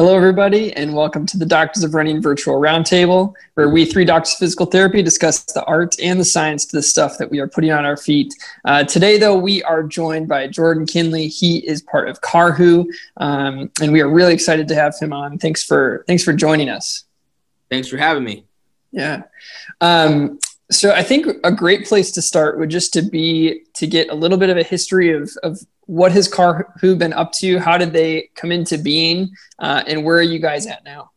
Hello, everybody, and welcome to the Doctors of Running Virtual Roundtable, where we three doctors of physical therapy discuss the art and the science to the stuff that we are putting on our feet. Uh, today, though, we are joined by Jordan Kinley. He is part of Karhu, um, and we are really excited to have him on. Thanks for thanks for joining us. Thanks for having me. Yeah. Um, so I think a great place to start would just to be to get a little bit of a history of, of what has Karhu been up to? How did they come into being? Uh, and where are you guys at now?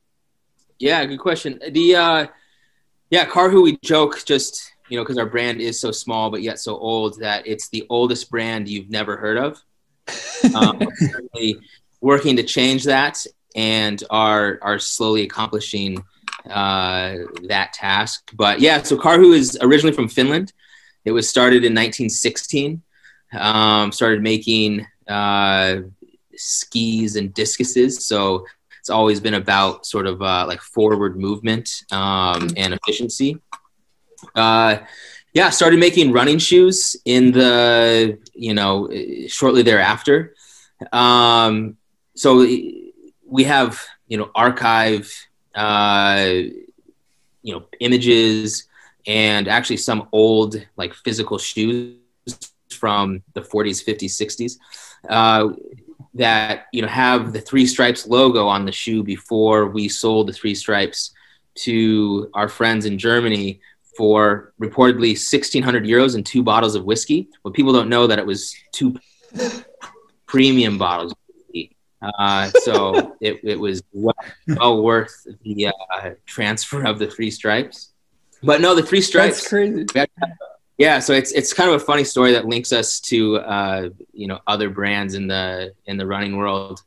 Yeah, good question. The uh, yeah, Karhu, we joke just you know because our brand is so small but yet so old that it's the oldest brand you've never heard of. Um, working to change that and are are slowly accomplishing uh, that task. But yeah, so Karhu is originally from Finland. It was started in 1916. Um, started making uh, skis and discuses. So it's always been about sort of uh, like forward movement um, and efficiency. Uh, yeah, started making running shoes in the you know shortly thereafter. Um, so we have you know archive uh, you know images and actually some old like physical shoes from the 40s 50s 60s uh, that you know have the three stripes logo on the shoe before we sold the three stripes to our friends in germany for reportedly 1600 euros and two bottles of whiskey but people don't know that it was two premium bottles. Uh, so it, it was well, well worth the uh, transfer of the three stripes. But no the three stripes That's crazy. yeah so it's it's kind of a funny story that links us to uh, you know other brands in the in the running world.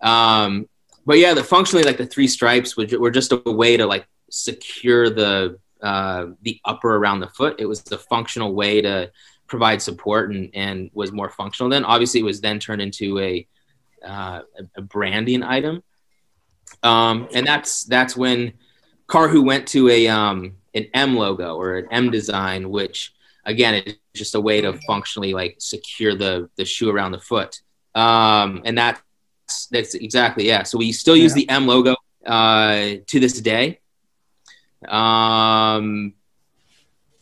Um, but yeah the functionally like the three stripes were, were just a way to like secure the uh, the upper around the foot. It was the functional way to provide support and, and was more functional then. Obviously it was then turned into a uh, a branding item. Um, and that's that's when Karhu went to a um, an m logo or an m design which again it's just a way to functionally like secure the the shoe around the foot. Um, and that's that's exactly yeah. So we still use Yeah. the m logo uh, to this day. Um,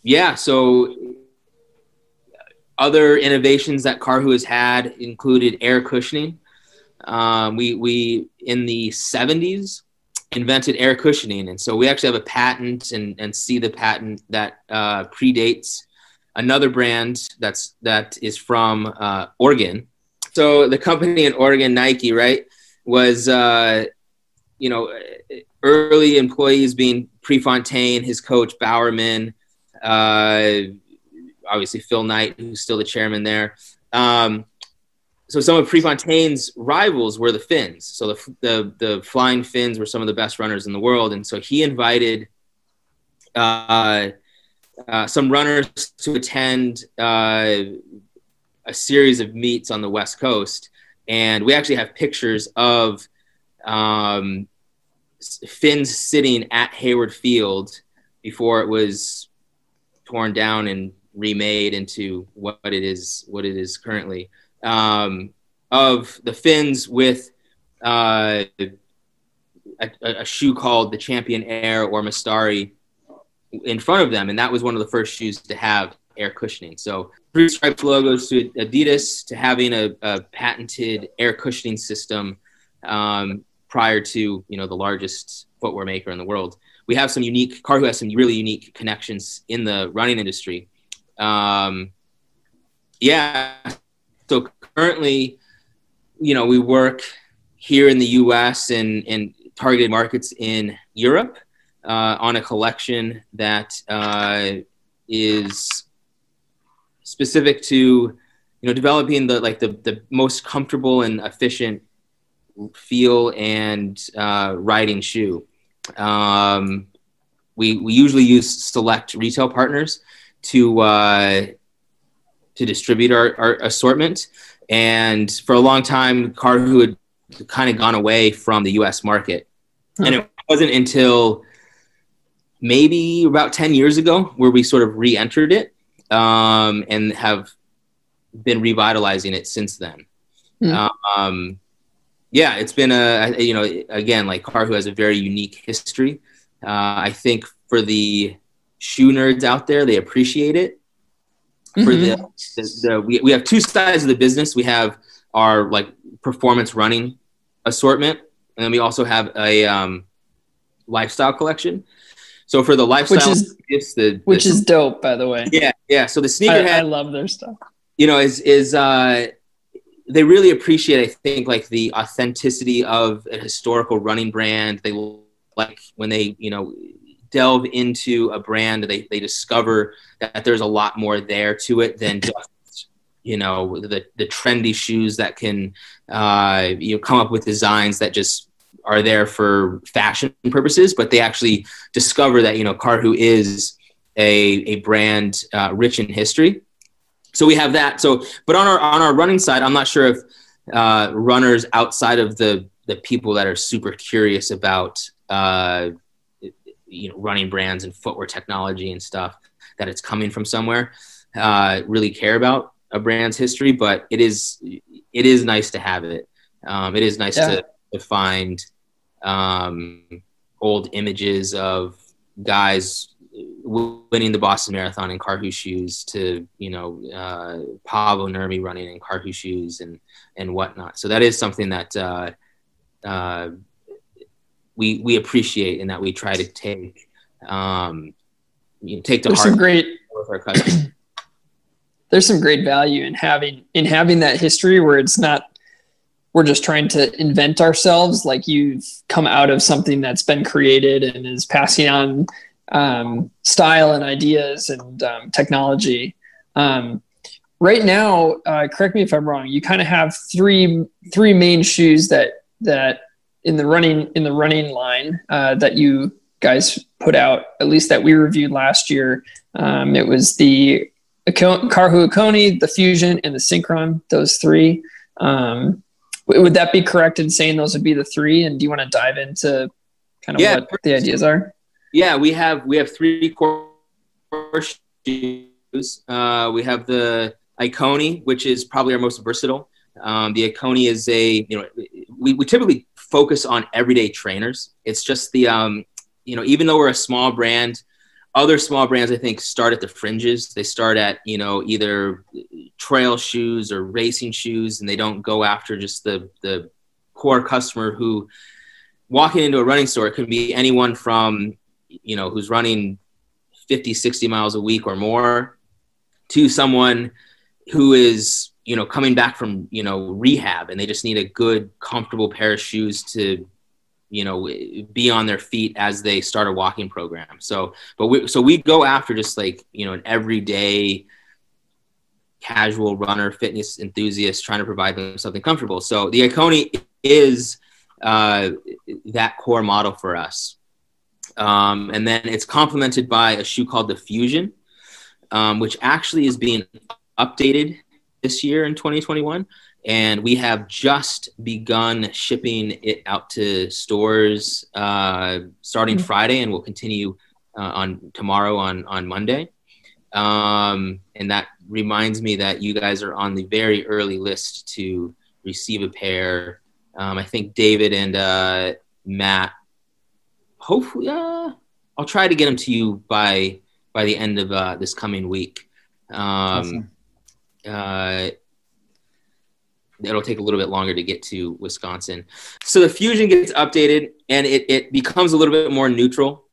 yeah so other innovations that Karhu has had included air cushioning um, we we in the 70s invented air cushioning and so we actually have a patent and, and see the patent that uh, predates another brand that's that is from uh, Oregon. So the company in Oregon, Nike, right, was uh, you know early employees being Prefontaine, his coach Bowerman, uh, obviously Phil Knight, who's still the chairman there. Um, so some of Prefontaine's rivals were the Finns. So the, the the Flying Finns were some of the best runners in the world, and so he invited uh, uh, some runners to attend uh, a series of meets on the West Coast, and we actually have pictures of um, Finns sitting at Hayward Field before it was torn down and remade into what it is what it is currently um, of the Finns with uh, a, a shoe called the Champion Air or Mestari in front of them, and that was one of the first shoes to have air cushioning. So three stripes logos to Adidas to having a, a patented air cushioning system um, prior to you know the largest footwear maker in the world. We have some unique Karhu has some really unique connections in the running industry. Um, yeah, so currently, you know, we work here in the U.S. and and targeted markets in Europe uh, on a collection that uh, is specific to you know developing the like the the most comfortable and efficient feel and uh, riding shoe. Um, we we usually use select retail partners to uh, to distribute our, our assortment. And for a long time, Karhu had kind of gone away from the U.S. market, huh. and it wasn't until maybe about 10 years ago where we sort of re-entered it um, and have been revitalizing it since then. Mm. Um, yeah, it's been a you know again like Karhu has a very unique history. Uh, I think for the shoe nerds out there, they appreciate it. Mm-hmm. For the, the, the we, we have two sides of the business. We have our like performance running assortment, and then we also have a um, lifestyle collection. So for the lifestyle, which is it's the which is dope, by the way. Yeah, yeah. So the sneakerhead, I, I love their stuff. You know, is is uh, they really appreciate, I think, like the authenticity of a historical running brand. They like when they, you know, delve into a brand, they, they discover that there's a lot more there to it than just, you know, the, the trendy shoes that can, uh, you know, come up with designs that just are there for fashion purposes, but they actually discover that, you know, Karhu is a, a brand uh, rich in history so we have that. So, but on our on our running side, I'm not sure if uh, runners outside of the the people that are super curious about uh, you know running brands and footwear technology and stuff that it's coming from somewhere uh, really care about a brand's history. But it is it is nice to have it. Um, it is nice yeah. to, to find um, old images of guys winning the Boston Marathon in Karhu shoes to you know uh, Paavo Nurmi running in Karhu shoes and and whatnot. So that is something that uh, uh, we we appreciate and that we try to take um, you know, take to there's heart. Some great, there's some great value in having in having that history where it's not we're just trying to invent ourselves like you've come out of something that's been created and is passing on um, style and ideas and um, technology. Um, right now, uh, correct me if I'm wrong. You kind of have three three main shoes that that in the running in the running line uh, that you guys put out. At least that we reviewed last year. Um, it was the Karhu Ikoni, the Fusion, and the Synchron. Those three. Um, would that be correct in saying those would be the three? And do you want to dive into kind of yeah, what the ideas are? Yeah, we have we have three core shoes. Uh, we have the Ikoni, which is probably our most versatile. Um, the Ikoni is a you know we, we typically focus on everyday trainers. It's just the um, you know even though we're a small brand, other small brands I think start at the fringes. They start at you know either trail shoes or racing shoes, and they don't go after just the the core customer who walking into a running store it could be anyone from you know, who's running 50, 60 miles a week or more to someone who is, you know, coming back from, you know, rehab and they just need a good, comfortable pair of shoes to, you know, be on their feet as they start a walking program. So, but we, so we go after just like, you know, an everyday casual runner, fitness enthusiast trying to provide them something comfortable. So the Ikoni is uh, that core model for us. Um, and then it's complemented by a shoe called the Fusion, um, which actually is being updated this year in 2021. And we have just begun shipping it out to stores uh, starting mm-hmm. Friday, and we'll continue uh, on tomorrow on on Monday. Um, and that reminds me that you guys are on the very early list to receive a pair. Um, I think David and uh, Matt hopefully, uh, I'll try to get them to you by by the end of uh, this coming week. Um, awesome. Uh, it'll take a little bit longer to get to Wisconsin. So the Fusion gets updated and it, it becomes a little bit more neutral.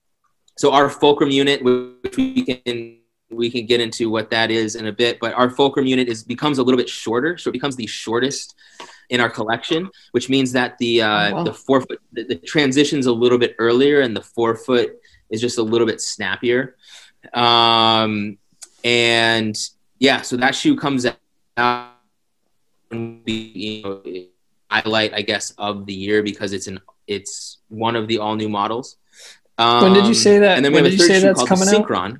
So our fulcrum unit, which we can we can get into what that is in a bit, but our fulcrum unit is becomes a little bit shorter, so it becomes the shortest in our collection, which means that the uh, oh, wow. the forefoot the, the transition's a little bit earlier and the four foot is just a little bit snappier. Um, and yeah, so that shoe comes out and be you know highlight I guess of the year because it's an it's one of the all new models. Um, when did you um, say that? And then we when have a third shoe called the Synchron. Out?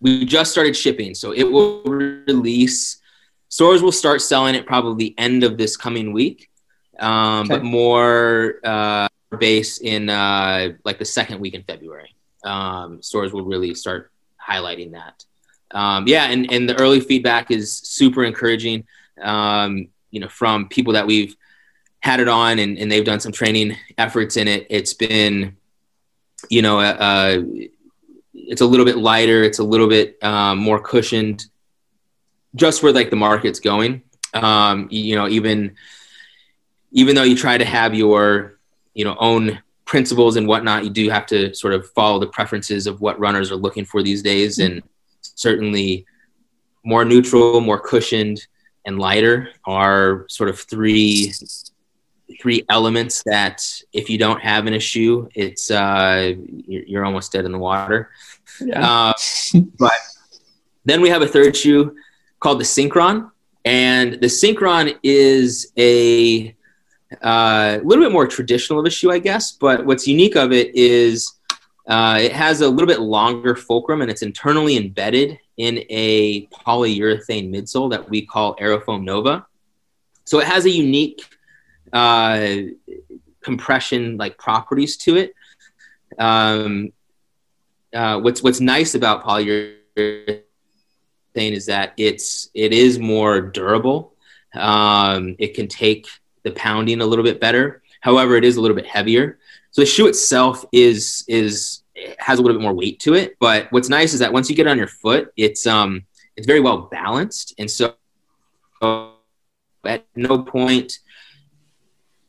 We just started shipping, so it will release. Stores will start selling it probably end of this coming week, um, okay. but more uh, base in uh, like the second week in February. Um, stores will really start highlighting that. Um, yeah, and, and the early feedback is super encouraging. Um, you know, from people that we've had it on and, and they've done some training efforts in it. It's been, you know, uh, uh it's a little bit lighter. It's a little bit um, more cushioned, just where like the market's going. Um, you know, even even though you try to have your you know own principles and whatnot, you do have to sort of follow the preferences of what runners are looking for these days, and certainly more neutral, more cushioned, and lighter are sort of three three elements that if you don't have an issue, it's uh, you're, almost dead in the water. Yeah. Uh, but then we have a third shoe called the Synchron, and the Synchron is a uh, little bit more traditional of a shoe, I guess. But what's unique of it is uh, it has a little bit longer fulcrum, and it's internally embedded in a polyurethane midsole that we call Aerofoam Nova. So it has a unique uh, compression like properties to it. Um, uh, what's what's nice about polyurethane is that it's it is more durable. Um, it can take the pounding a little bit better. However, it is a little bit heavier. So the shoe itself is is has a little bit more weight to it. But what's nice is that once you get it on your foot, it's um it's very well balanced, and so at no point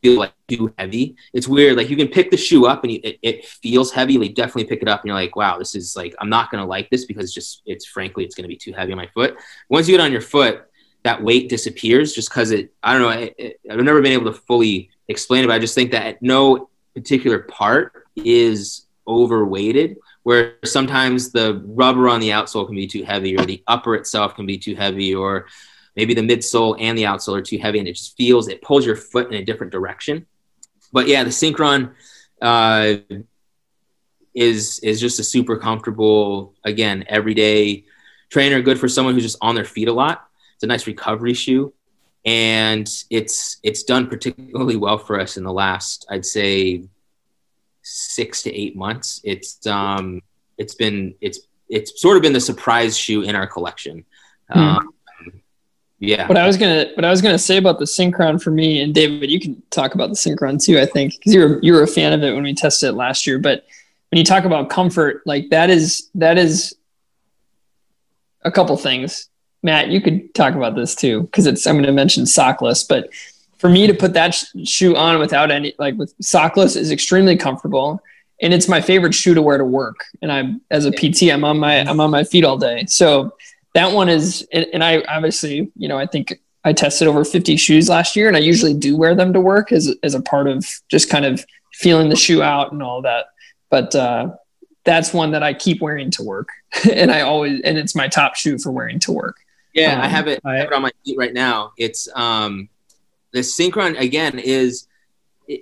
feel like too heavy. It's weird. Like you can pick the shoe up and you, it, it, feels heavy. Like definitely pick it up and you're like, wow, this is like, I'm not to like this because it's just, it's frankly, it's to be too heavy on my foot. Once you get on your foot, that weight disappears just because it, I don't know. It, it, I've never been able to fully explain it, but I just think that no particular part is overweighted where sometimes the rubber on the outsole can be too heavy or the upper itself can be too heavy or maybe the midsole and the outsole are too heavy and it just feels it pulls your foot in a different direction. But yeah the synchron uh, is is just a super comfortable again everyday trainer good for someone who's just on their feet a lot. It's a nice recovery shoe and it's it's done particularly well for us in the last i'd say six to eight months it's um it's been it's it's sort of been the surprise shoe in our collection hmm. um, yeah. What I was gonna what I was gonna say about the Synchron for me and David, you can talk about the Synchron too. I think because you were you were a fan of it when we tested it last year. But when you talk about comfort, like that is that is a couple things. Matt, you could talk about this too because it's I'm going to mention sockless, but for me to put that sh- shoe on without any like with sockless is extremely comfortable and it's my favorite shoe to wear to work and i'm as a pt i'm on my i'm on my feet all day so that one is, and I obviously, you know, I think I tested over 50 shoes last year and I usually do wear them to work as, as a part of just kind of feeling the shoe out and all that. But, uh, that's one that I keep wearing to work and I always, and it's my top shoe for wearing to work. Yeah. Um, I have it, I have it on my feet right now. It's, um, the Synchron again is, it,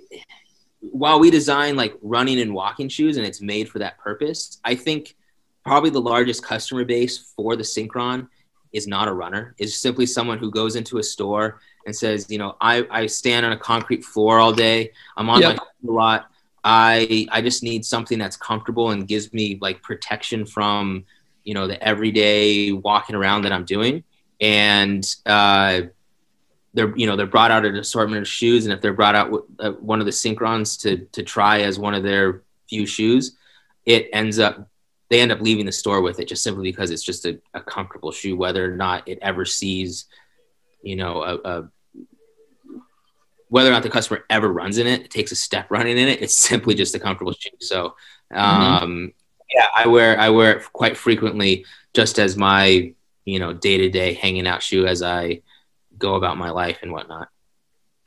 while we design like running and walking shoes and it's made for that purpose, I think probably the largest customer base for the Synchron is not a runner, is simply someone who goes into a store and says, you know, I, I stand on a concrete floor all day. I'm on yep. my a lot. I I just need something that's comfortable and gives me like protection from, you know, the everyday walking around that I'm doing. And uh, they're you know they're brought out an assortment of shoes, and if they're brought out uh, one of the Synchrons to to try as one of their few shoes, it ends up they end up leaving the store with it just simply because it's just a, a comfortable shoe, whether or not it ever sees, you know, a, a, whether or not the customer ever runs in it, takes a step running in it. It's simply just a comfortable shoe. So, mm-hmm. um, mm-hmm. Yeah, I wear I wear it quite frequently, just as my you know day to day hanging out shoe as I go about my life and whatnot.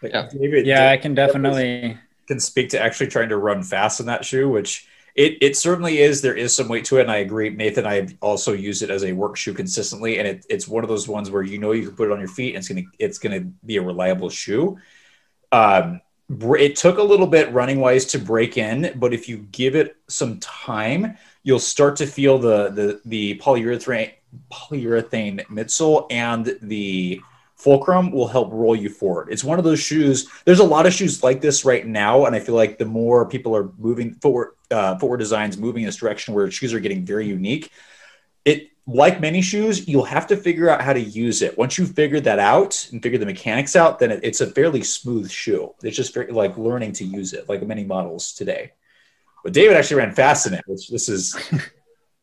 yeah, David, yeah, I can definitely can speak to actually trying to run fast in that shoe, which it, it certainly is. There is some weight to it, and I agree. Nathan, I also use it as a work shoe consistently, and it, it's one of those ones where you know you can put it on your feet, and it's gonna it's gonna be a reliable shoe. Um, it took a little bit running wise to break in, but if you give it some time, you'll start to feel the the the polyurethane polyurethane midsole and the fulcrum will help roll you forward. It's one of those shoes. There's a lot of shoes like this right now, and I feel like the more people are moving forward, uh, designs moving in this direction where shoes are getting very unique. It like many shoes, you'll have to figure out how to use it. Once you figure that out and figure the mechanics out, then it, it's a fairly smooth shoe. It's just very, like learning to use it, like many models today. But David actually ran fast in it, which this is.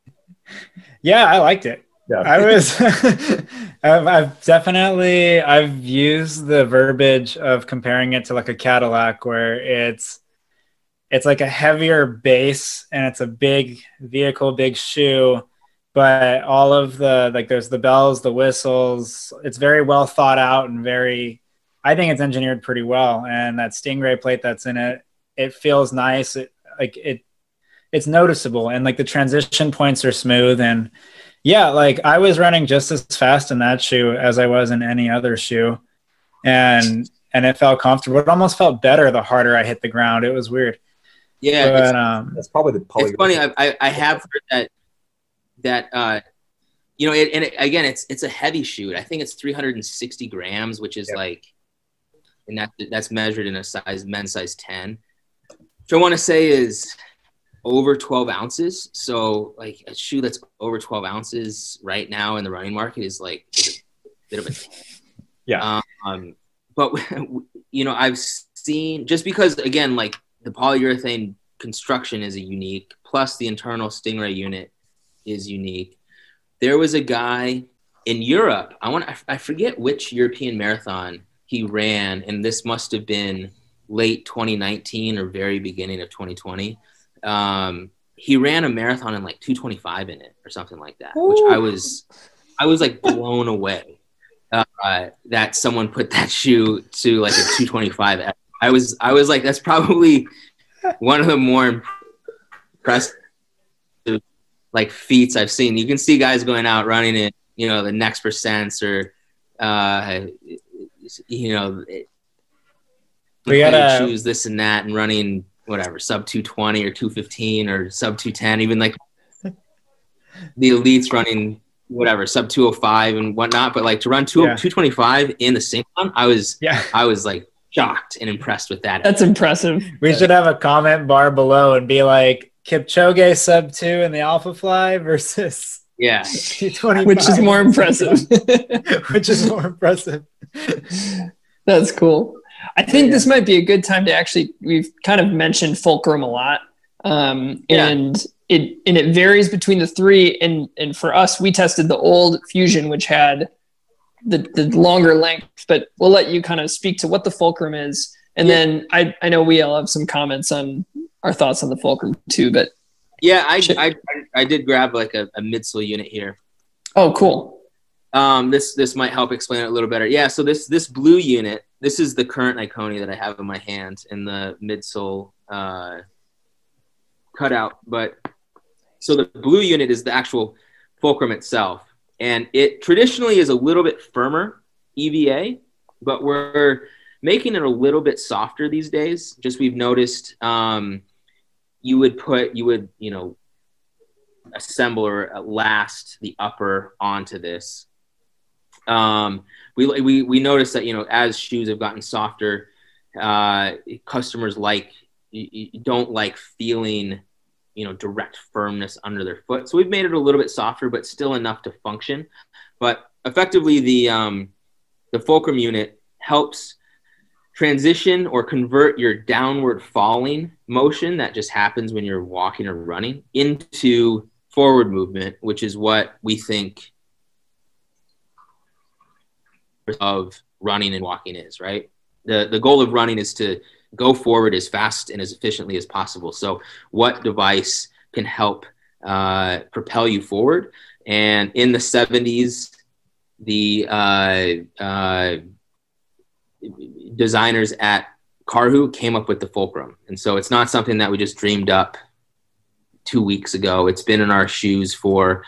yeah, I liked it. Yeah. I was. I've, I've definitely I've used the verbiage of comparing it to like a Cadillac, where it's it's like a heavier base and it's a big vehicle, big shoe but all of the like there's the bells the whistles it's very well thought out and very i think it's engineered pretty well and that stingray plate that's in it it feels nice it like it it's noticeable and like the transition points are smooth and yeah like i was running just as fast in that shoe as i was in any other shoe and and it felt comfortable it almost felt better the harder i hit the ground it was weird yeah but, um, that's probably the poly- it's funny I, I, I have heard that that uh, you know, it, and it, again, it's it's a heavy shoot. I think it's 360 grams, which is yep. like, and that that's measured in a size men's size 10. Which I want to say is over 12 ounces. So like a shoe that's over 12 ounces right now in the running market is like is a bit of a yeah. Um, but you know, I've seen just because again, like the polyurethane construction is a unique, plus the internal Stingray unit is unique. There was a guy in Europe. I want I forget which European marathon he ran, and this must have been late 2019 or very beginning of 2020. Um, he ran a marathon in like 225 in it or something like that, Ooh. which I was I was like blown away uh, that someone put that shoe to like a 225. I was I was like that's probably one of the more impressive like feats I've seen. You can see guys going out running it, you know, the next percents or, uh, you know, we gotta choose this and that and running whatever sub 220 or 215 or sub 210, even like the elites running whatever sub 205 and whatnot. But like to run two, oh, yeah. 225 in the same one, I was, yeah, I was like shocked and impressed with that. That's impressive. We should have a comment bar below and be like, Kipchoge sub two in the Alphafly versus yeah, which is more impressive. which is more impressive. That's cool. I think yeah. this might be a good time to actually. We've kind of mentioned Fulcrum a lot, um, yeah. and it and it varies between the three. And and for us, we tested the old Fusion, which had the the longer length. But we'll let you kind of speak to what the Fulcrum is, and yeah. then I I know we all have some comments on our thoughts on the Fulcrum too. But yeah, I I, I did grab like a, a midsole unit here. Oh, cool. Um, this this might help explain it a little better. Yeah, so this this blue unit, this is the current Ikoni that I have in my hand in the midsole uh, cutout. But so the blue unit is the actual fulcrum itself, and it traditionally is a little bit firmer EVA, but we're making it a little bit softer these days. Just we've noticed. Um, you would put you would you know assemble or last the upper onto this um, we, we we noticed that you know as shoes have gotten softer uh, customers like you, don't like feeling you know direct firmness under their foot. So we've made it a little bit softer but still enough to function. But effectively the um, the fulcrum unit helps transition or convert your downward falling motion that just happens when you're walking or running into forward movement, which is what we think of running and walking is, right? The the goal of running is to go forward as fast and as efficiently as possible. So, what device can help uh, propel you forward? And in the 70s, the uh, uh, designers at Karhu came up with the fulcrum. And so it's not something that we just dreamed up two weeks ago. It's been in our shoes for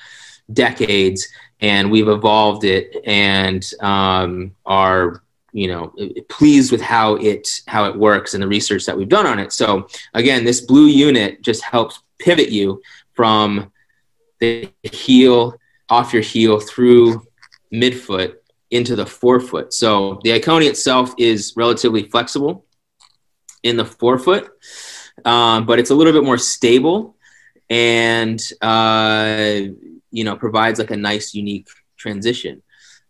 decades, and we've evolved it and um, are you know pleased with how it how it works and the research that we've done on it. So again, this blue unit just helps pivot you from the heel off your heel through midfoot into the forefoot. So the Ikoni itself is relatively flexible in the forefoot, um, but it's a little bit more stable and uh, you know provides like a nice unique transition.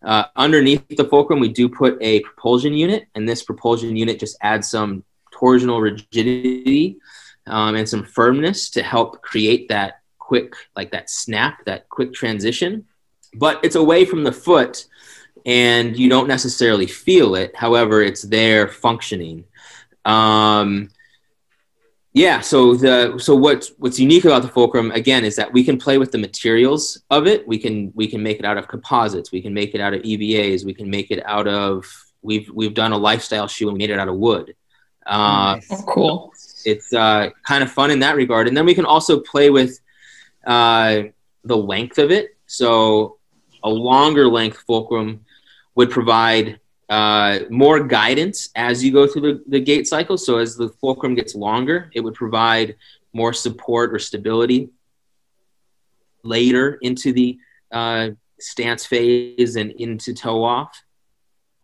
Uh, underneath the fulcrum, we do put a propulsion unit, and this propulsion unit just adds some torsional rigidity um, and some firmness to help create that quick, like that snap, that quick transition. But it's away from the foot, and you don't necessarily feel it. However, it's there functioning. Um, yeah. So the so what's what's unique about the fulcrum again is that we can play with the materials of it. We can we can make it out of composites. We can make it out of EVAs. We can make it out of we've we've done a lifestyle shoe and we made it out of wood. Uh, nice. oh, cool. It's uh, kind of fun in that regard, and then we can also play with uh, the length of it. So a longer length fulcrum would provide uh, more guidance as you go through the, the gait cycle. So as the fulcrum gets longer, it would provide more support or stability later into the uh, stance phase and into toe off.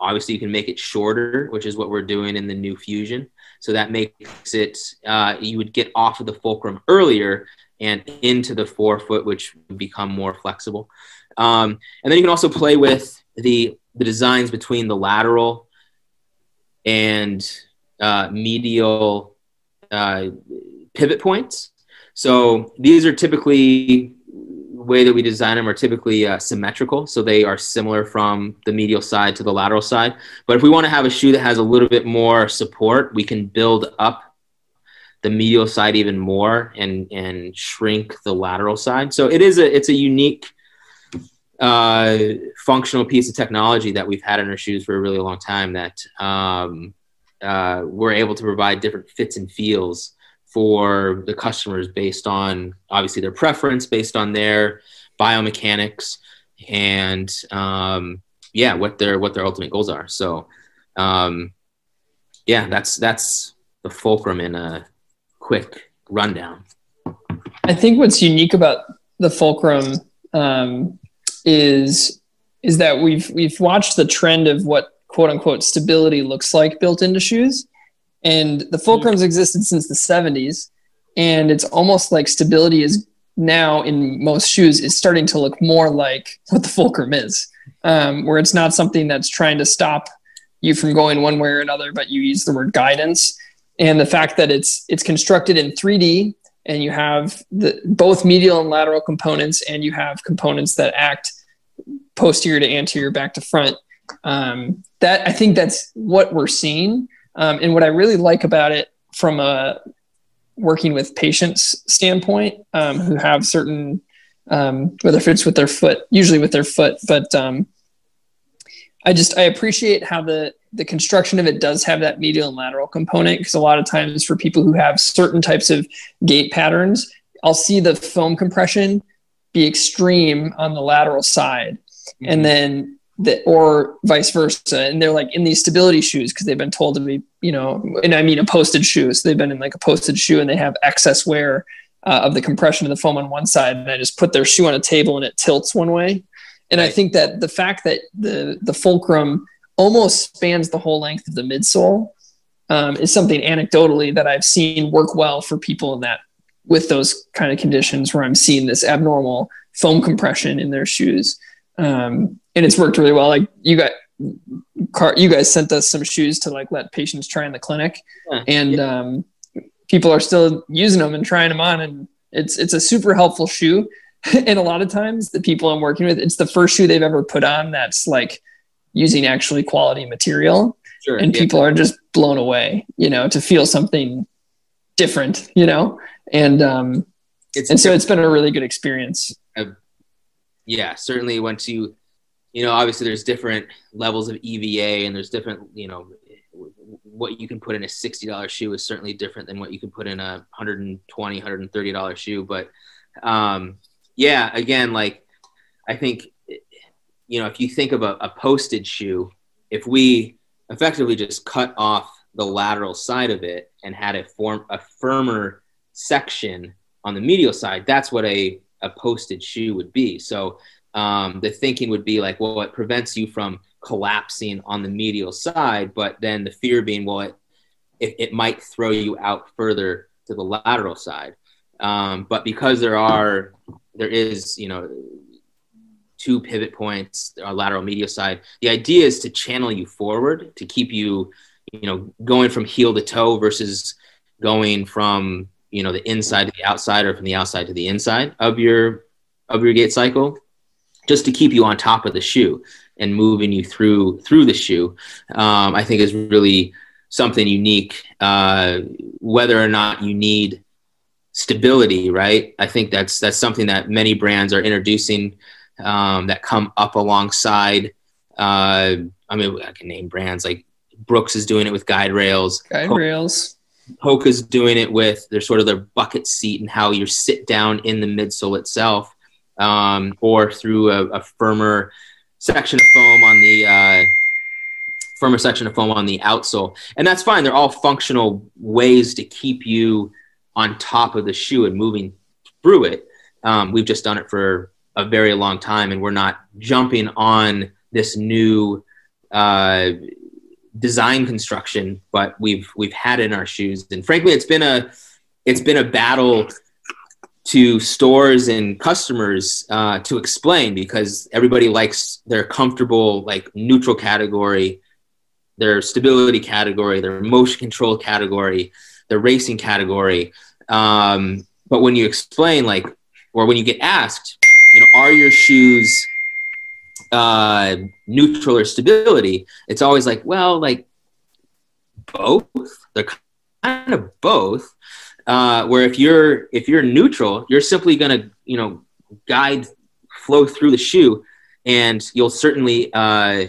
Obviously, you can make it shorter, which is what we're doing in the new Fusion. So that makes it, uh, you would get off of the fulcrum earlier and into the forefoot, which would become more flexible. Um, and then you can also play with the the designs between the lateral and uh, medial uh, pivot points. So these are typically the way that we design them are typically uh, symmetrical, so they are similar from the medial side to the lateral side. But if we want to have a shoe that has a little bit more support, we can build up the medial side even more and and shrink the lateral side. So it is a it's a unique uh, functional piece of technology that we've had in our shoes for a really long time that um, uh, we're able to provide different fits and feels for the customers based on obviously their preference, based on their biomechanics, and um, yeah, what their what their ultimate goals are. So um, yeah, that's that's the fulcrum in a quick rundown. I think what's unique about the fulcrum um, is is that we've we've watched the trend of what quote unquote stability looks like built into shoes. And the fulcrums mm-hmm. existed since the 70s and it's almost like stability is now in most shoes is starting to look more like what the fulcrum is um, where it's not something that's trying to stop you from going one way or another but you use the word guidance. And the fact that it's it's constructed in 3d and you have the both medial and lateral components, and you have components that act posterior to anterior, back to front. Um, that I think that's what we're seeing, um, and what I really like about it from a working with patients standpoint, um, who have certain um, whether it's with their foot, usually with their foot, but um, I just I appreciate how the the construction of it does have that medial and lateral component because a lot of times for people who have certain types of gait patterns, I'll see the foam compression be extreme on the lateral side, mm-hmm. and then the or vice versa. And they're like in these stability shoes because they've been told to be, you know, and I mean a posted shoe. So they've been in like a posted shoe and they have excess wear uh, of the compression of the foam on one side, and I just put their shoe on a table and it tilts one way. And right. I think that the fact that the the fulcrum almost spans the whole length of the midsole um, is something anecdotally that I've seen work well for people in that with those kind of conditions where I'm seeing this abnormal foam compression in their shoes. Um, and it's worked really well. Like you got, car, you guys sent us some shoes to like let patients try in the clinic, yeah. and um, people are still using them and trying them on, and it's it's a super helpful shoe. and a lot of times, the people I'm working with, it's the first shoe they've ever put on that's like using actually quality material. Sure, and yeah. people are just blown away you know to feel something different you know? And um it's and so it's been a really good experience. Yeah certainly once you you know obviously there's different levels of eva and there's different you know what you can put in a $60 shoe is certainly different than what you can put in a 120 $130 shoe. But um, yeah again like i think you know if you think of a, a posted shoe if we effectively just cut off the lateral side of it and had a form a firmer section on the medial side that's what a, a posted shoe would be so um, the thinking would be like well it prevents you from collapsing on the medial side, but then the fear being, well, it, it, it might throw you out further to the lateral side. Um, but because there are, there is, you know, two pivot points, our lateral medial side, the idea is to channel you forward to keep you, you know, going from heel to toe versus going from, you know, the inside to the outside or from the outside to the inside of your, of your gait cycle just to keep you on top of the shoe and moving you through through the shoe, um, I think is really something unique. Uh, whether or not you need stability, right? I think that's that's something that many brands are introducing um, that come up alongside. Uh, I mean, I can name brands like Brooks is doing it with guide rails. Guide rails. Hoka's doing it with their sort of their bucket seat and how you sit down in the midsole itself, um, or through a, a firmer section of foam on the uh, firmer section of foam on the outsole, and that's fine. They're all functional ways to keep you on top of the shoe and moving through it. Um, we've just done it for a very long time, and we're not jumping on this new uh, design construction, but we've we've had in our shoes, and frankly, it's been a it's been a battle to stores and customers uh, to explain because everybody likes their comfortable like neutral category their stability category their motion control category their racing category. Um, but when you explain like or when you get asked you know are your shoes uh, neutral or stability? It's always like well like both? They're kind of both. Uh, where if you're if you're neutral, you're simply to you know guide flow through the shoe, and you'll certainly uh,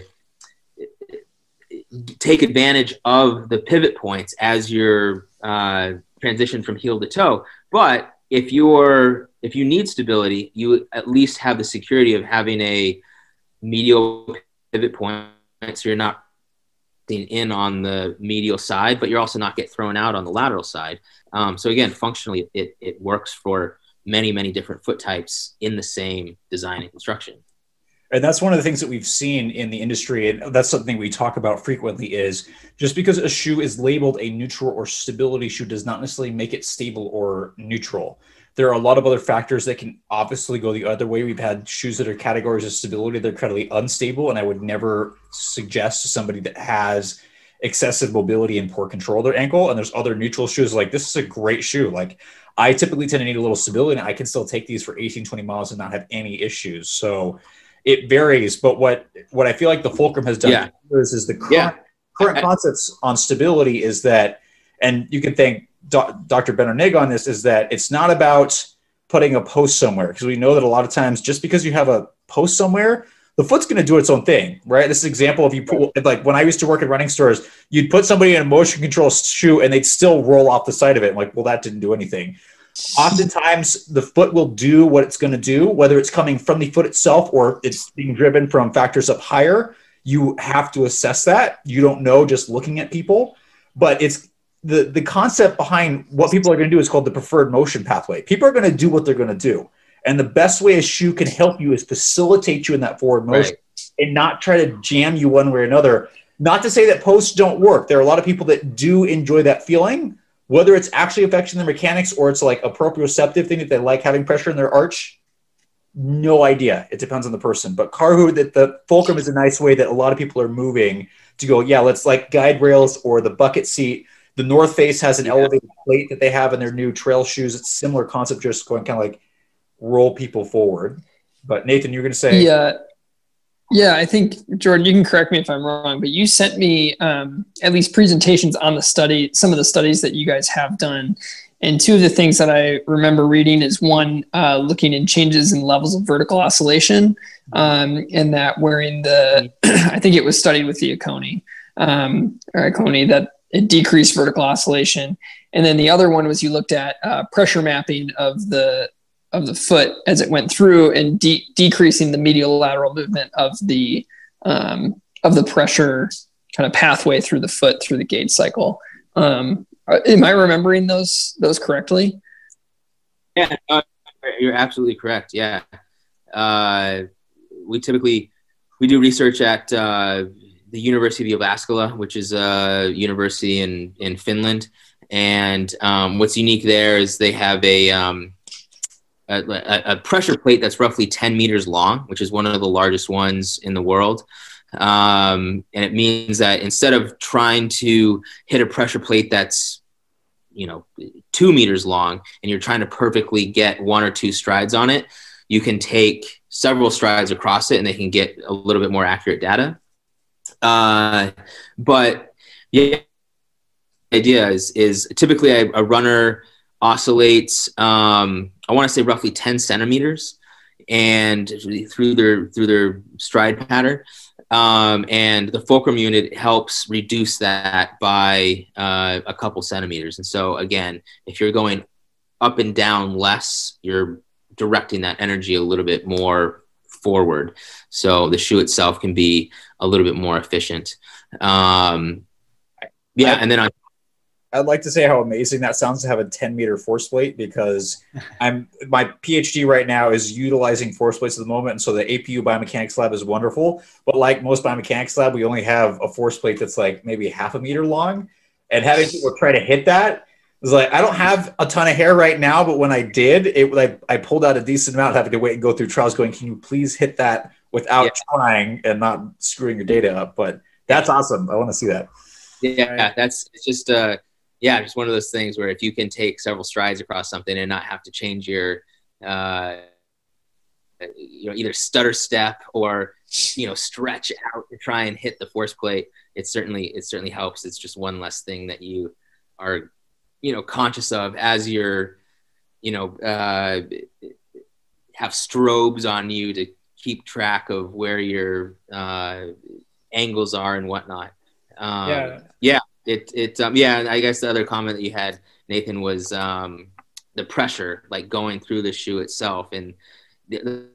take advantage of the pivot points as you're uh, transition from heel to toe. But if you're if you need stability, you at least have the security of having a medial pivot point, so you're not in on the medial side, but you're also not get thrown out on the lateral side. Um, so again, functionally, it, it works for many, many different foot types in the same design and construction. And that's one of the things that we've seen in the industry. And that's something we talk about frequently is just because a shoe is labeled a neutral or stability shoe does not necessarily make it stable or neutral. There are a lot of other factors that can obviously go the other way. We've had shoes that are categories of stability, they're incredibly unstable. And I would never suggest to somebody that has excessive mobility and poor control of their ankle. And there's other neutral shoes like this is a great shoe. Like I typically tend to need a little stability and I can still take these for 18, 20 miles and not have any issues. So it varies. But what what I feel like the Fulcrum has done yeah. is, is the current, yeah. current concepts on stability is that, and you can thank Do- Dr. Benno Nigg on this, is that it's not about putting a post somewhere because we know that a lot of times just because you have a post somewhere the foot's going to do its own thing, right? This is example of you put like when I used to work at running stores, you'd put somebody in a motion control shoe and they'd still roll off the side of it. I'm like, well, that didn't do anything. Oftentimes, the foot will do what it's going to do, whether it's coming from the foot itself or it's being driven from factors up higher. You have to assess that. You don't know just looking at people, but it's the the concept behind what people are going to do is called the preferred motion pathway. People are going to do what they're going to do. And the best way a shoe can help you is facilitate you in that forward motion right. and not try to jam you one way or another. Not to say that posts don't work. There are a lot of people that do enjoy that feeling, whether it's actually affecting the mechanics or it's like a proprioceptive thing that they like having pressure in their arch. No idea. It depends on the person. But Karhu, that the fulcrum is a nice way that a lot of people are moving to go, yeah, let's like guide rails or the bucket seat. The North Face has an yeah. elevated plate that they have in their new trail shoes. It's similar concept, just going kind of like roll people forward. But Nathan, you're going to say, yeah, yeah. I think Jordan, you can correct me if I'm wrong, but you sent me um, at least presentations on the study, some of the studies that you guys have done. And two of the things that I remember reading is one, uh, looking in changes in levels of vertical oscillation, um, and that wearing the, I think it was studied with the Aconi, um, or Aconi, that it decreased vertical oscillation. And then the other one was you looked at uh, pressure mapping of the of the foot as it went through and de- decreasing the medial lateral movement of the um, of the pressure kind of pathway through the foot through the gait cycle. Um, am I remembering those those correctly? Yeah, uh, you're absolutely correct. Yeah, uh, we typically we do research at uh, the University of Jyväskylä, which is a university in in Finland. And um, what's unique there is they have a, um, a, a pressure plate that's roughly 10 meters long, which is one of the largest ones in the world. Um, and it means that instead of trying to hit a pressure plate that's you know two meters long and you're trying to perfectly get one or two strides on it you can take several strides across it and they can get a little bit more accurate data uh, but yeah, the idea is is typically a, a runner oscillates. Um, I want to say roughly 10 centimeters, and through their through their stride pattern. Um, and the fulcrum unit helps reduce that by uh, a couple centimeters. And so, again, if you're going up and down less, you're directing that energy a little bit more forward. So the shoe itself can be a little bit more efficient. Um, yeah, and then on I'd like to say how amazing that sounds to have a 10 meter force plate because I'm my PhD right now is utilizing force plates at the moment. And so the APU biomechanics lab is wonderful. But like most biomechanics lab, we only have a force plate that's like maybe half a meter long. And having people try to hit that was like, I don't have a ton of hair right now, but when I did, it like I pulled out a decent amount, having to wait and go through trials going, can you please hit that without yeah. trying and not screwing your data up? But that's awesome. I want to see that. Yeah, that's it's just uh yeah, just one of those things where if you can take several strides across something and not have to change your, uh, you know, either stutter step or you know stretch out to try and hit the force plate, it certainly it certainly helps. It's just one less thing that you are, you know, conscious of as you're, you know, uh, have strobes on you to keep track of where your uh, angles are and whatnot. Um, yeah. Yeah it it um, yeah i guess the other comment that you had nathan was um, the pressure like going through the shoe itself and the,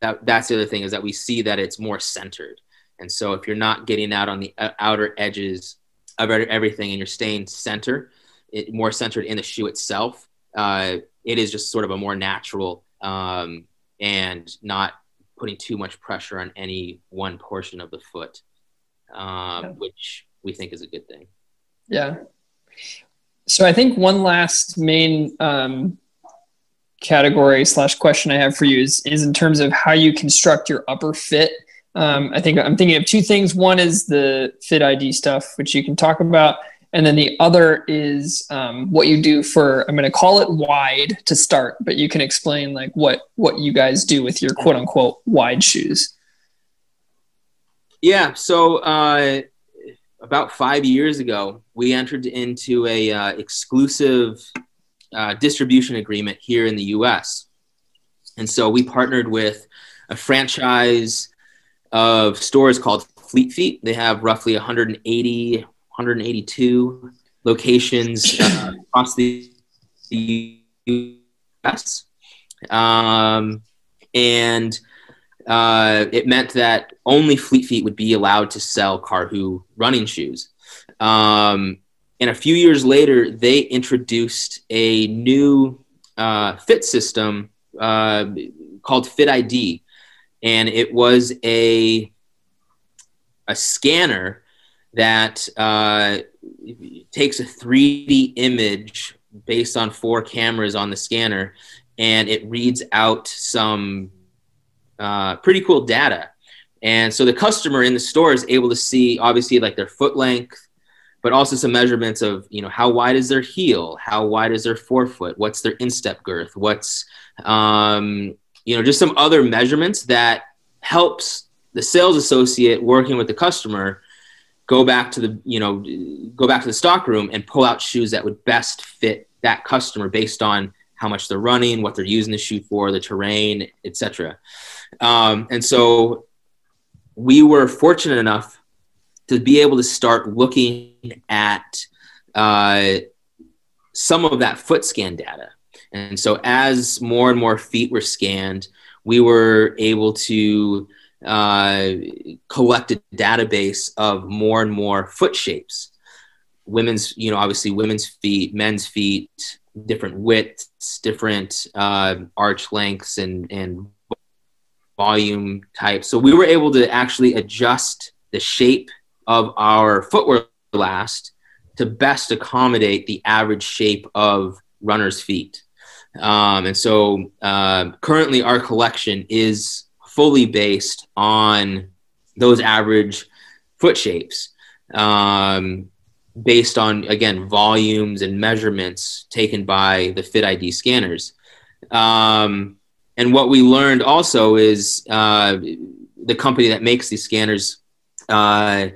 that, that's the other thing is that we see that it's more centered. And so if you're not getting out on the uh, outer edges of everything and you're staying center it, more centered in the shoe itself uh, it is just sort of a more natural um, and not putting too much pressure on any one portion of the foot um, which we think is a good thing. Yeah. So I think one last main um, category slash question I have for you is is in terms of how you construct your upper fit. Um, I think I'm thinking of two things. One is the fit ID stuff, which you can talk about, and then the other is um, what you do for. I'm going to call it wide to start, but you can explain like what what you guys do with your quote unquote wide shoes. Yeah. So uh, about five years ago, we entered into a uh, exclusive uh, distribution agreement here in the U.S. And so we partnered with a franchise of stores called Fleet Feet. They have roughly 180, 182 locations uh, across the U.S. Um, and uh, it meant that only Fleet Feet would be allowed to sell Karhu running shoes. Um, and a few years later, they introduced a new uh, fit system uh, called Fit ID, and it was a a scanner that uh, takes a 3D image based on four cameras on the scanner, and it reads out some uh, pretty cool data. And so the customer in the store is able to see obviously like their foot length, but also some measurements of, you know, how wide is their heel? How wide is their forefoot? What's their instep girth? What's, um, you know, just some other measurements that helps the sales associate working with the customer go back to the, you know, go back to the stock room and pull out shoes that would best fit that customer based on how much they're running, what they're using the shoe for, the terrain, etc. Um, and so we were fortunate enough to be able to start looking at uh, some of that foot scan data. And so, as more and more feet were scanned, we were able to uh, collect a database of more and more foot shapes. Women's, you know, obviously women's feet, men's feet, different widths, different uh, arch lengths, and and volume type. So we were able to actually adjust the shape of our footwear last to best accommodate the average shape of runners' feet. Um, and so uh, currently, our collection is fully based on those average foot shapes, um, based on, again, volumes and measurements taken by the Fit ID scanners. Um, and what we learned also is uh, the company that makes these scanners uh,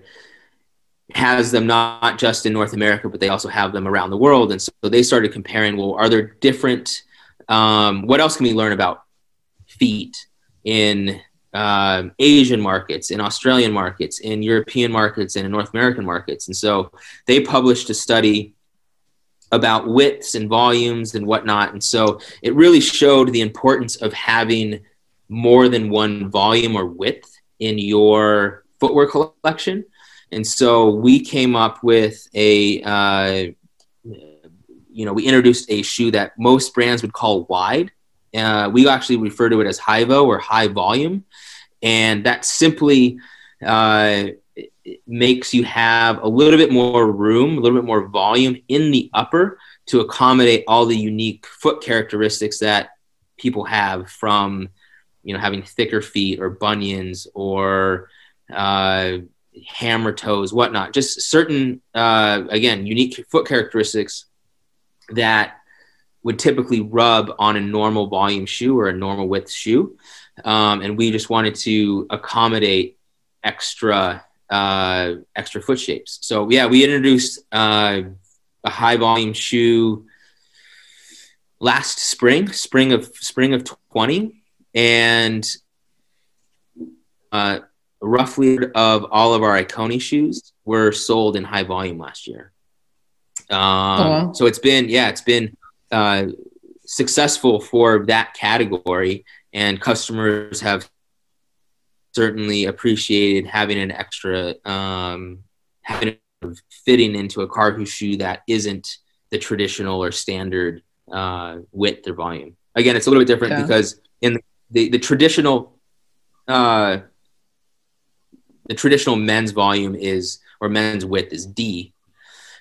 has them not just in North America, but they also have them around the world. And so they started comparing well, are there different, um, what else can we learn about feet in uh, Asian markets, in Australian markets, in European markets, and in North American markets? And so they published a study about widths and volumes and whatnot. And so it really showed the importance of having more than one volume or width in your footwear collection and so we came up with a, uh, you know, we introduced a shoe that most brands would call wide. Uh, we actually refer to it as HIVO or high volume. And that simply uh, makes you have a little bit more room, a little bit more volume in the upper to accommodate all the unique foot characteristics that people have from, you know, having thicker feet or bunions or, uh, hammer toes, whatnot, just certain, uh, again, unique foot characteristics that would typically rub on a normal volume shoe or a normal width shoe. Um, and we just wanted to accommodate extra uh, extra foot shapes. So yeah, we introduced uh, a high volume shoe last spring, spring of spring of 20, and uh, roughly of all of our Ikoni shoes were sold in high volume last year. Um, oh, wow. So it's been, yeah, it's been uh, successful for that category, and customers have certainly appreciated having an extra, um, having fitting into a Karhu shoe that isn't the traditional or standard uh, width or volume. Again, it's a little bit different yeah. because in the, the, the traditional uh, the traditional men's volume is or men's width is D.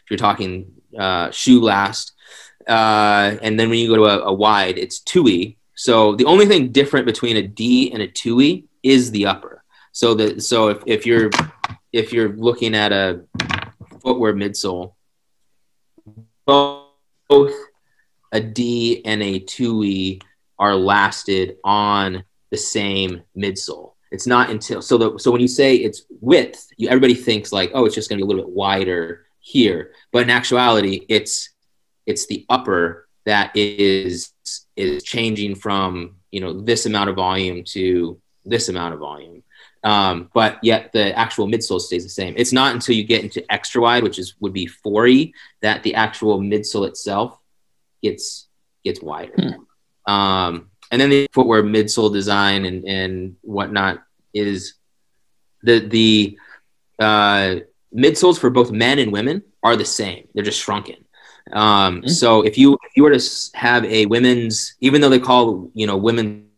If you're talking uh, shoe last, uh, and then when you go to a, a wide, it's two E. So the only thing different between a D and a two E is the upper. So that so if, if you're if you're looking at a footwear midsole, both a D and a two E are lasted on the same midsole. It's not until so the so when you say it's width, you everybody thinks like, oh, it's just going to be a little bit wider here, but in actuality, it's it's the upper that is is changing from you know this amount of volume to this amount of volume. Um, but yet the actual midsole stays the same. It's not until you get into extra wide, which is would be 4E, that the actual midsole itself gets gets wider. Hmm. Um, and then the footwear midsole design and, and whatnot is the the uh, midsoles for both men and women are the same. They're just shrunken. Um, mm-hmm. So if you if you were to have a women's, even though they call you know women's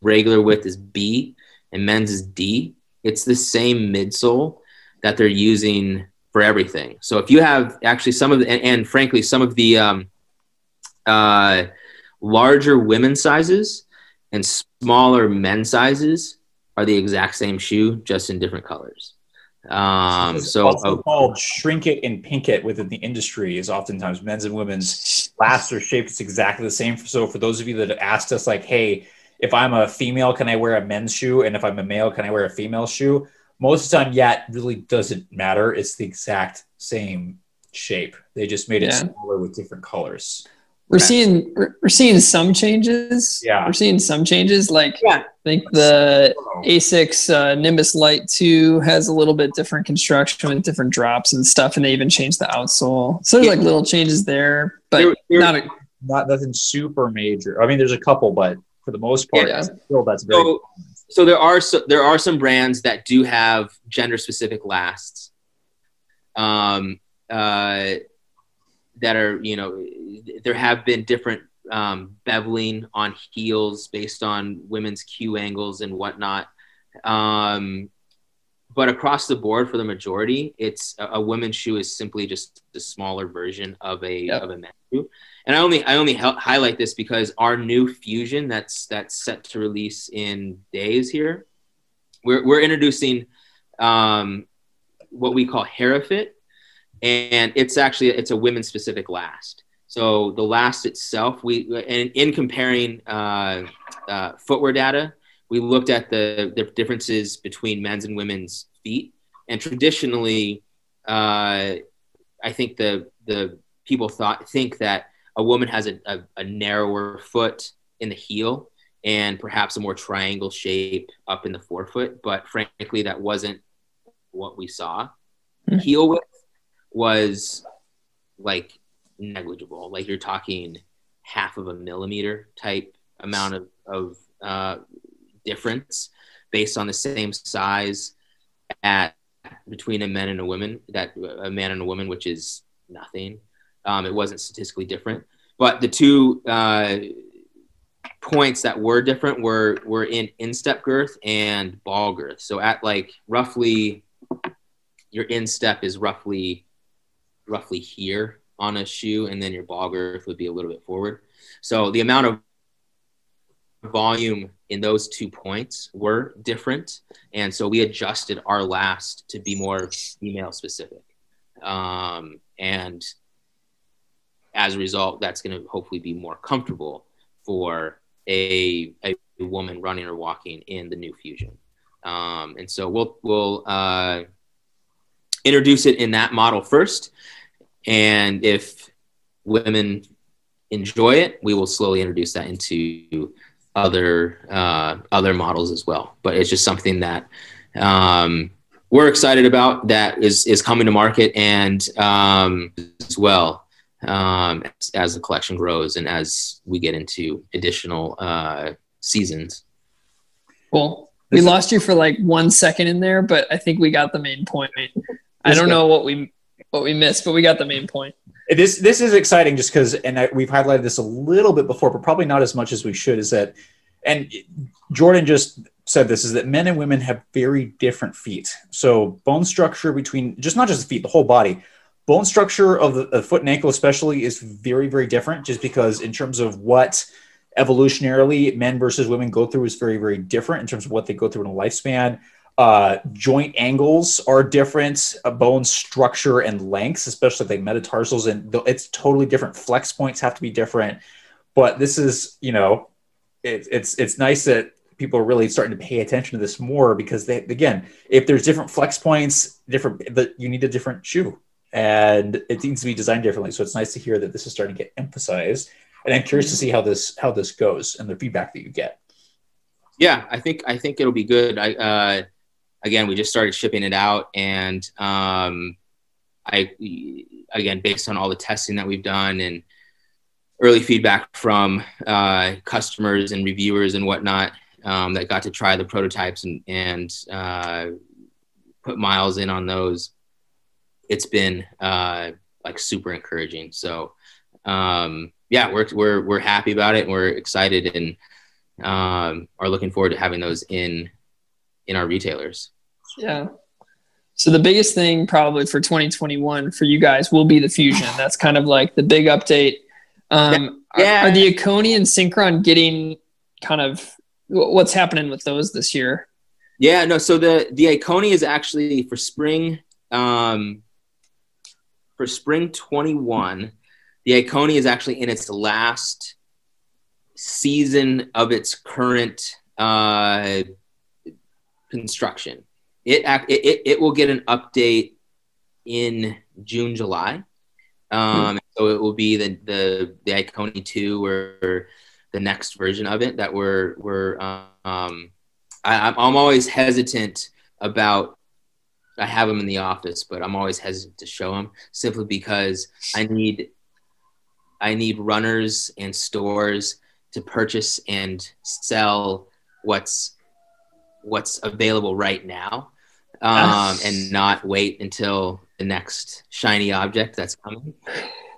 regular width is B and men's is D, it's the same midsole that they're using for everything. So if you have actually some of the and, and frankly some of the um, uh, larger women sizes and smaller men sizes are the exact same shoe, just in different colors. Um, so also uh, called shrink it and pink it within the industry is oftentimes men's and women's lasts or shaped. It's exactly the same. So for those of you that asked us, like, hey, if I'm a female, can I wear a men's shoe? And if I'm a male, can I wear a female shoe? Most of the time, yeah, it really doesn't matter. It's the exact same shape. They just made it yeah. smaller with different colors. we're seeing we're, we're seeing some changes. Yeah. we're seeing some changes. Like Yeah. I think the Asics uh, Nimbus Light 2 has a little bit different construction with different drops and stuff, and they even changed the outsole. So there's Yeah. like little changes there, but There- there- not a, Not nothing super major. I mean, there's a couple, but for the most part, Yeah. still that's very. So, so there are so, there are some brands that do have gender specific lasts, um, uh, that are you know there have been different um, beveling on heels based on women's Q angles and whatnot. Um, but across the board, for the majority, it's a, a women's shoe is simply just a smaller version of a Yep. of a men's shoe. And I only I only highlight this because our new Fusion that's that's set to release in days here, we're we're introducing um, what we call Herafit, and it's actually it's a women specific last. So the last itself, we and in comparing uh, uh, footwear data, we looked at the the differences between men's and women's feet, and traditionally, uh, I think the the people thought think that a woman has a, a, a narrower foot in the heel and perhaps a more triangle shape up in the forefoot, but frankly, that wasn't what we saw. Hmm. Heel width was like negligible. Like you're talking half of a millimeter type amount of, of uh, difference based on the same size at between a man and a woman that a man and a woman, which is nothing. Um, it wasn't statistically different, but the two uh, points that were different were were in instep girth and ball girth. So at like roughly your instep is roughly roughly here on a shoe, and then your ball girth would be a little bit forward. So the amount of volume in those two points were different, and so we adjusted our last to be more email specific, um, and as a result, that's going to hopefully be more comfortable for a, a woman running or walking in the new Fusion. Um, and so we'll we'll uh, introduce it in that model first, and if women enjoy it, we will slowly introduce that into other uh, other models as well. But it's just something that um, we're excited about that is is coming to market and um, as well um, as, as the collection grows and as we get into additional uh, seasons. Cool. We lost you for like one second in there, but I think we got the main point. I don't know what we what we missed, but we got the main point. This this is exciting just because, and I, we've highlighted this a little bit before, but probably not as much as we should. Is that, and Jordan just said this is that men and women have very different feet. So bone structure between just not just the feet, the whole body. Bone structure of the, the foot and ankle, especially, is very very different. Just because in terms of what evolutionarily men versus women go through is very very different in terms of what they go through in a lifespan. Uh, joint angles are different, uh, bone structure and lengths, especially like metatarsals, and th- it's totally different. Flex points have to be different, but this is, you know, it, it's it's nice that people are really starting to pay attention to this more because they again, if there's different flex points, different, that you need a different shoe, and it needs to be designed differently. So it's nice to hear that this is starting to get emphasized, and I'm curious to see how this how this goes and the feedback that you get. Yeah, I think I think it'll be good. I uh, again, we just started shipping it out, and um, I again, based on all the testing that we've done and early feedback from uh, customers and reviewers and whatnot um, that got to try the prototypes and and uh, put miles in on those, it's been uh, like super encouraging. So um, yeah, we're we're we're happy about it. And we're excited and um, are looking forward to having those in in our retailers. Yeah. So the biggest thing probably for 2021 for you guys will be the fusion. That's kind of like the big update. Um, Yeah. Are, are the Ikoni and Synchron getting kind of what's happening with those this year? Yeah, no. So the the Ikoni is actually for spring, um, for spring twenty one. The Ikoni is actually in its last season of its current uh, construction. It, it it will get an update in June July. Um, so it will be the the the Ikoni two or the next version of it that we're we're um, I, I'm always hesitant about. I have them in the office, but I'm always hesitant to show them simply because I need I need runners and stores to purchase and sell what's what's available right now um, and not wait until the next shiny object that's coming.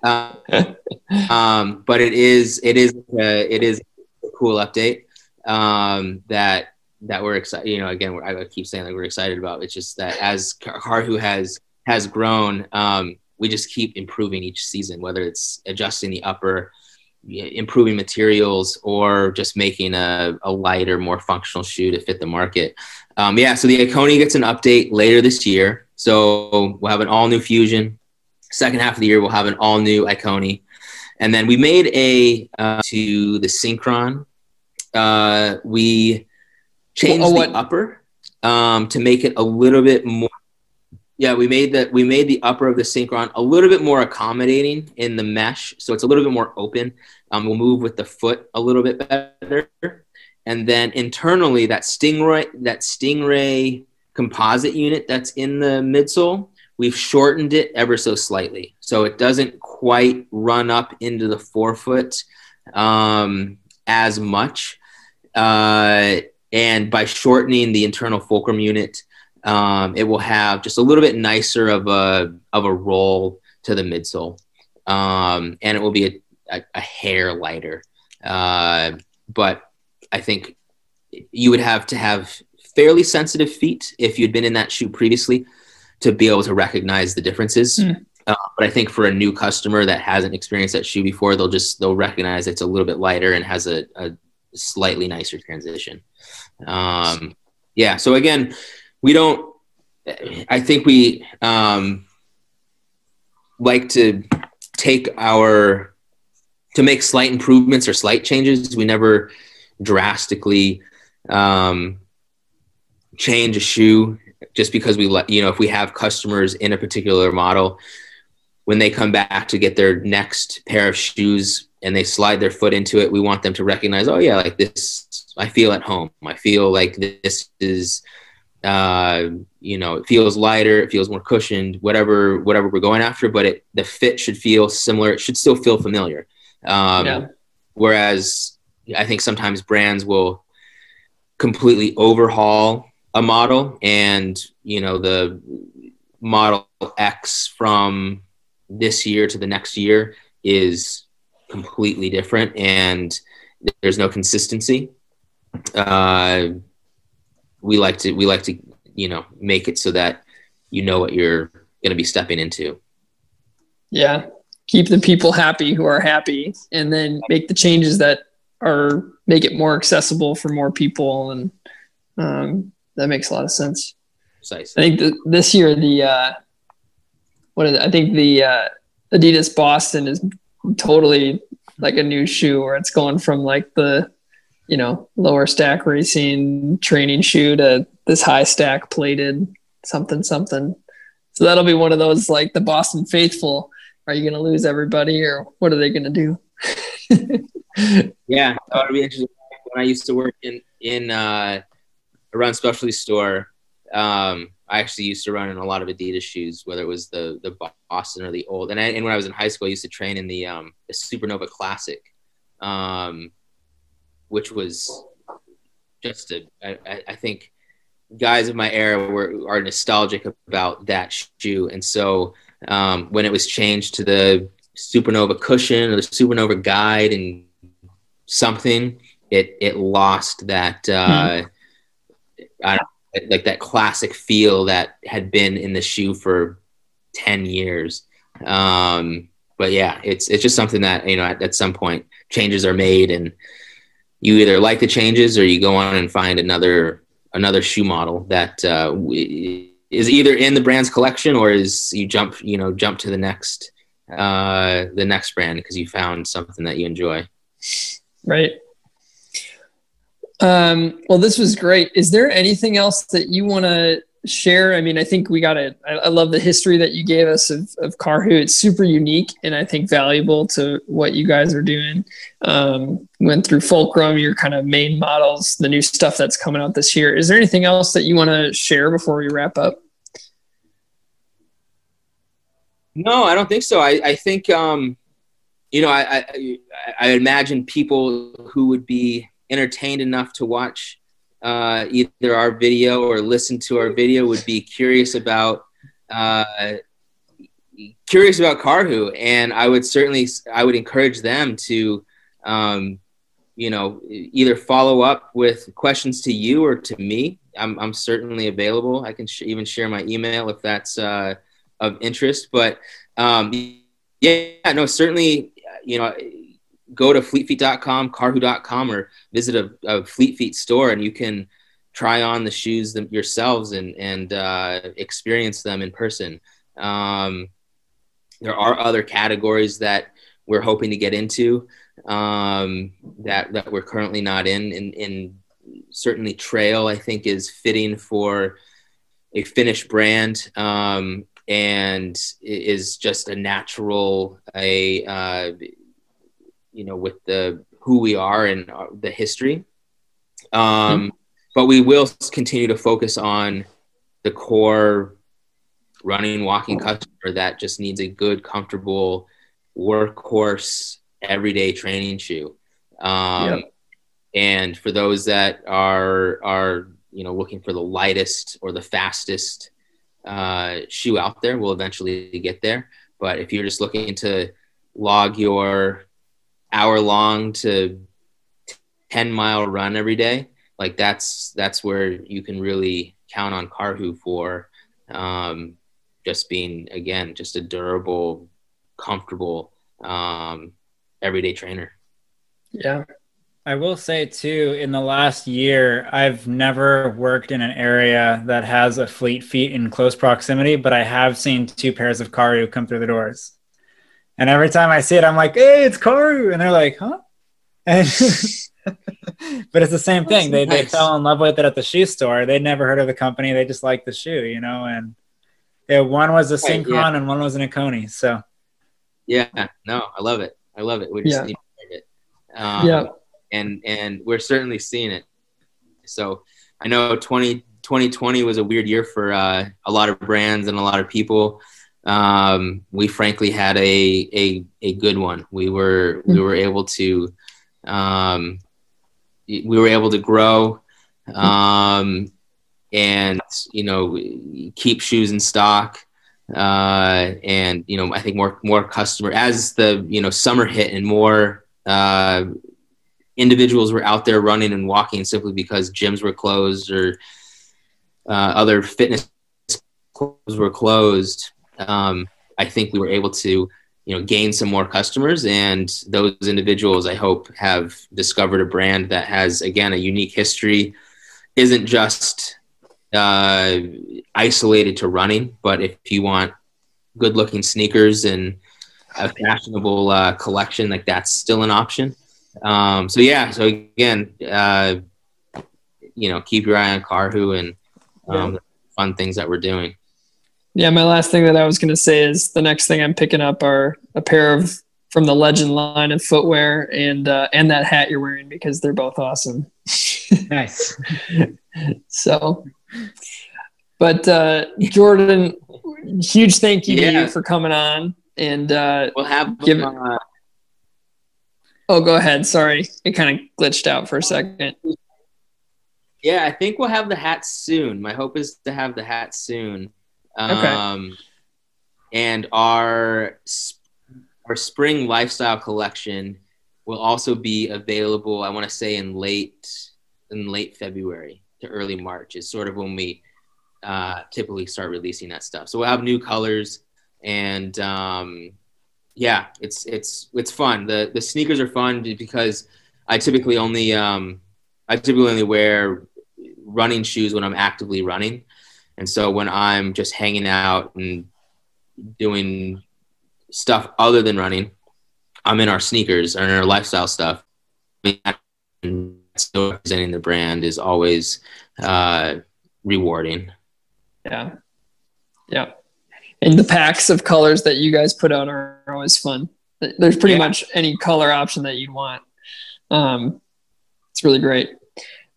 Uh, um, but it is it is uh, it is a cool update um, that that we're excited. You know, again, I keep saying that we're excited about. It's just that as Karhu has has grown, um, we just keep improving each season, whether it's adjusting the upper, improving materials, or just making a, a lighter, more functional shoe to fit the market. Um, yeah, so the Ikoni gets an update later this year. So we'll have an all new Fusion. Second half of the year, we'll have an all new Ikoni. And then we made a uh, to the Synchron. Uh, we changed well, the upper um, to make it a little bit more yeah, we made that. We made the upper of the Synchron a little bit more accommodating in the mesh, so it's a little bit more open. Um, we'll move with the foot a little bit better, and then internally that Stingray that Stingray composite unit that's in the midsole, we've shortened it ever so slightly, so it doesn't quite run up into the forefoot um, as much. Uh, and by shortening the internal fulcrum unit um, it will have just a little bit nicer of a of a roll to the midsole, um, and it will be a, a, a hair lighter. Uh, but I think you would have to have fairly sensitive feet if you'd been in that shoe previously to be able to recognize the differences. Mm. Uh, but I think for a new customer that hasn't experienced that shoe before, they'll just they'll recognize it's a little bit lighter and has a, a slightly nicer transition. Um, yeah. So again, we don't i think we um, like to take our to make slight improvements or slight changes. We never drastically um, change a shoe just because we let you know if we have customers in a particular model when they come back to get their next pair of shoes and they slide their foot into it we want them to recognize oh yeah like this i feel at home. I feel like this is uh, you know, it feels lighter, it feels more cushioned, whatever whatever we're going after. But it the fit should feel similar. It should still feel familiar. Um, yeah. Whereas I think sometimes brands will completely overhaul a model, and you know the model X from this year to the next year is completely different, and there's no consistency. Uh, we like to we like to you know make it so that you know what you're going to be stepping into yeah keep the people happy who are happy and then make the changes that are make it more accessible for more people and um, that makes a lot of sense Precisely. i think the, this year the uh, what is it? i think the uh, adidas boston is totally like a new shoe where it's going from like the you know, lower stack racing training shoe to this high stack plated something something. So that'll be one of those like the Boston faithful. Are you going to lose everybody or what are they going to do? yeah, that would be interesting. When I used to work in in uh, a run specialty store, um, I actually used to run in a lot of Adidas shoes, whether it was the the Boston or the old. And, I, and when I was in high school, I used to train in the um, the Supernova Classic. Um, which was just a, I, I think guys of my era were are nostalgic about that shoe, and so um, when it was changed to the Supernova cushion or the Supernova guide and something, it it lost that uh, hmm. like that classic feel that had been in the shoe for ten years. Um, but yeah, it's it's just something that you know at, at some point changes are made and you either like the changes or you go on and find another another shoe model that uh, is either in the brand's collection or is you jump you know jump to the next uh, the next brand because you found something that you enjoy. Right. Um, well, this was great. Is there anything else that you want to share? I mean, I think we got it. I, love the history that you gave us of, of Karhu. It's super unique and I think valuable to what you guys are doing. Um, went through Fulcrum, your kind of main models, the new stuff that's coming out this year. Is there anything else that you want to share before we wrap up? No, I don't think so. I, I think, um, you know, I, I, I imagine people who would be entertained enough to watch uh, either our video or listen to our video would be curious about uh, curious about Karhu, and I would certainly I would encourage them to um, you know either follow up with questions to you or to me. I'm I'm certainly available. I can sh- even share my email if that's uh, of interest. But um, yeah, no, certainly you know go to fleetfeet.com, karhu.com, or visit a, a Fleet Feet store, and you can try on the shoes yourselves and and uh, experience them in person. Um, there are other categories that we're hoping to get into um, that that we're currently not in. In certainly trail, I think is fitting for a Finnish brand. Um, and is just a natural a uh, you know, with the who we are and the history. Um, mm-hmm. But we will continue to focus on the core running, walking customer that just needs a good, comfortable workhorse, everyday training shoe. Um, yep. And for those that are are you know looking for the lightest or the fastest uh, shoe out there, we'll eventually get there. But if you're just looking to log your hour long to 10 mile run every day like that's that's where you can really count on Karhu for um, just being again just a durable comfortable um, everyday trainer yeah I will say too, in the last year, I've never worked in an area that has a fleet feet in close proximity, but I have seen two pairs of Karhu come through the doors. And every time I see it, I'm like, hey, it's Karhu. And they're like, huh? And but it's the same thing. They, nice. they fell in love with it at the shoe store. They'd never heard of the company. They just liked the shoe, you know? And yeah, one was a Synchron yeah. and one was an Ikoni. So yeah, no, I love it. I love it. We just yeah. need it. Um, yeah. And, and we're certainly seeing it. So I know 20, 2020 was a weird year for uh, a lot of brands and a lot of people um, we frankly had a, a, a good one. We were, we were able to, um, we were able to grow, um, and, you know, keep shoes in stock. Uh, and, you know, I think more, more customer as the, you know, summer hit and more, uh, individuals were out there running and walking simply because gyms were closed or, uh, other fitness clubs were closed um, I think we were able to, you know, gain some more customers, and those individuals, I hope, have discovered a brand that has, again, a unique history, isn't just uh, isolated to running, but if you want good-looking sneakers and a fashionable uh, collection, like that's still an option. Um, so yeah, so again, uh, you know, keep your eye on Karhu and um, yeah. fun things that we're doing. Yeah, my last thing that I was going to say is the next thing I'm picking up are a pair of from the Legend line of footwear and uh, and that hat you're wearing because they're both awesome. nice. so, but uh, Jordan, huge thank you yeah. to you for coming on and uh, we'll have give. Uh, oh, go ahead. Sorry, it kind of glitched out for a second. Yeah, I think we'll have the hat soon. My hope is to have the hat soon. Um. And our our spring lifestyle collection will also be available. I want to say in late in late February to early March is sort of when we uh, typically start releasing that stuff. So we'll have new colors and um, yeah, it's it's it's fun. The the sneakers are fun because I typically only um, I typically only wear running shoes when I'm actively running. And so when I'm just hanging out and doing stuff other than running, I'm in our sneakers or in our lifestyle stuff. And representing the brand is always uh, rewarding. Yeah. Yeah. And the packs of colors that you guys put out are always fun. There's pretty yeah. much any color option that you'd want. Um, it's really great.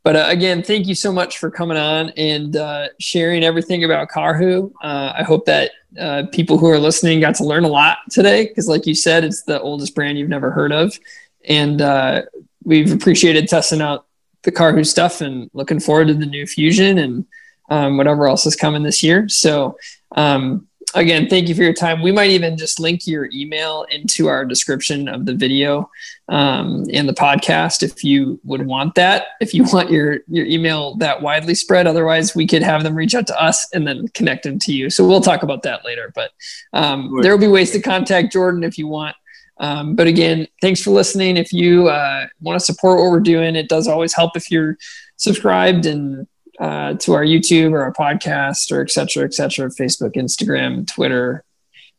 But uh, again, thank you so much for coming on and uh, sharing everything about Karhu. Uh, I hope that uh, people who are listening got to learn a lot today because, like you said, it's the oldest brand you've never heard of. And uh, we've appreciated testing out the Karhu stuff and looking forward to the new Fusion and um, whatever else is coming this year. So, um, again, thank you for your time. We might even just link your email into our description of the video um, and the podcast if you would want that. If you want your your email that widely spread, otherwise we could have them reach out to us and then connect them to you. So we'll talk about that later. But um, there will be ways to contact Jordan if you want. Um, but again, thanks for listening. If you uh, want to support what we're doing, it does always help if you're subscribed and uh, to our YouTube or our podcast or et cetera, et cetera, Facebook, Instagram, Twitter.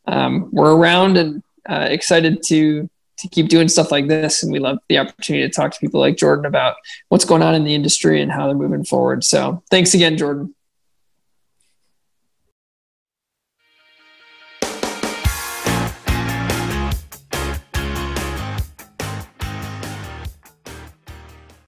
Um, we're around and uh, excited to to keep doing stuff like this. And we love the opportunity to talk to people like Jordan about what's going on in the industry and how they're moving forward. So thanks again, Jordan.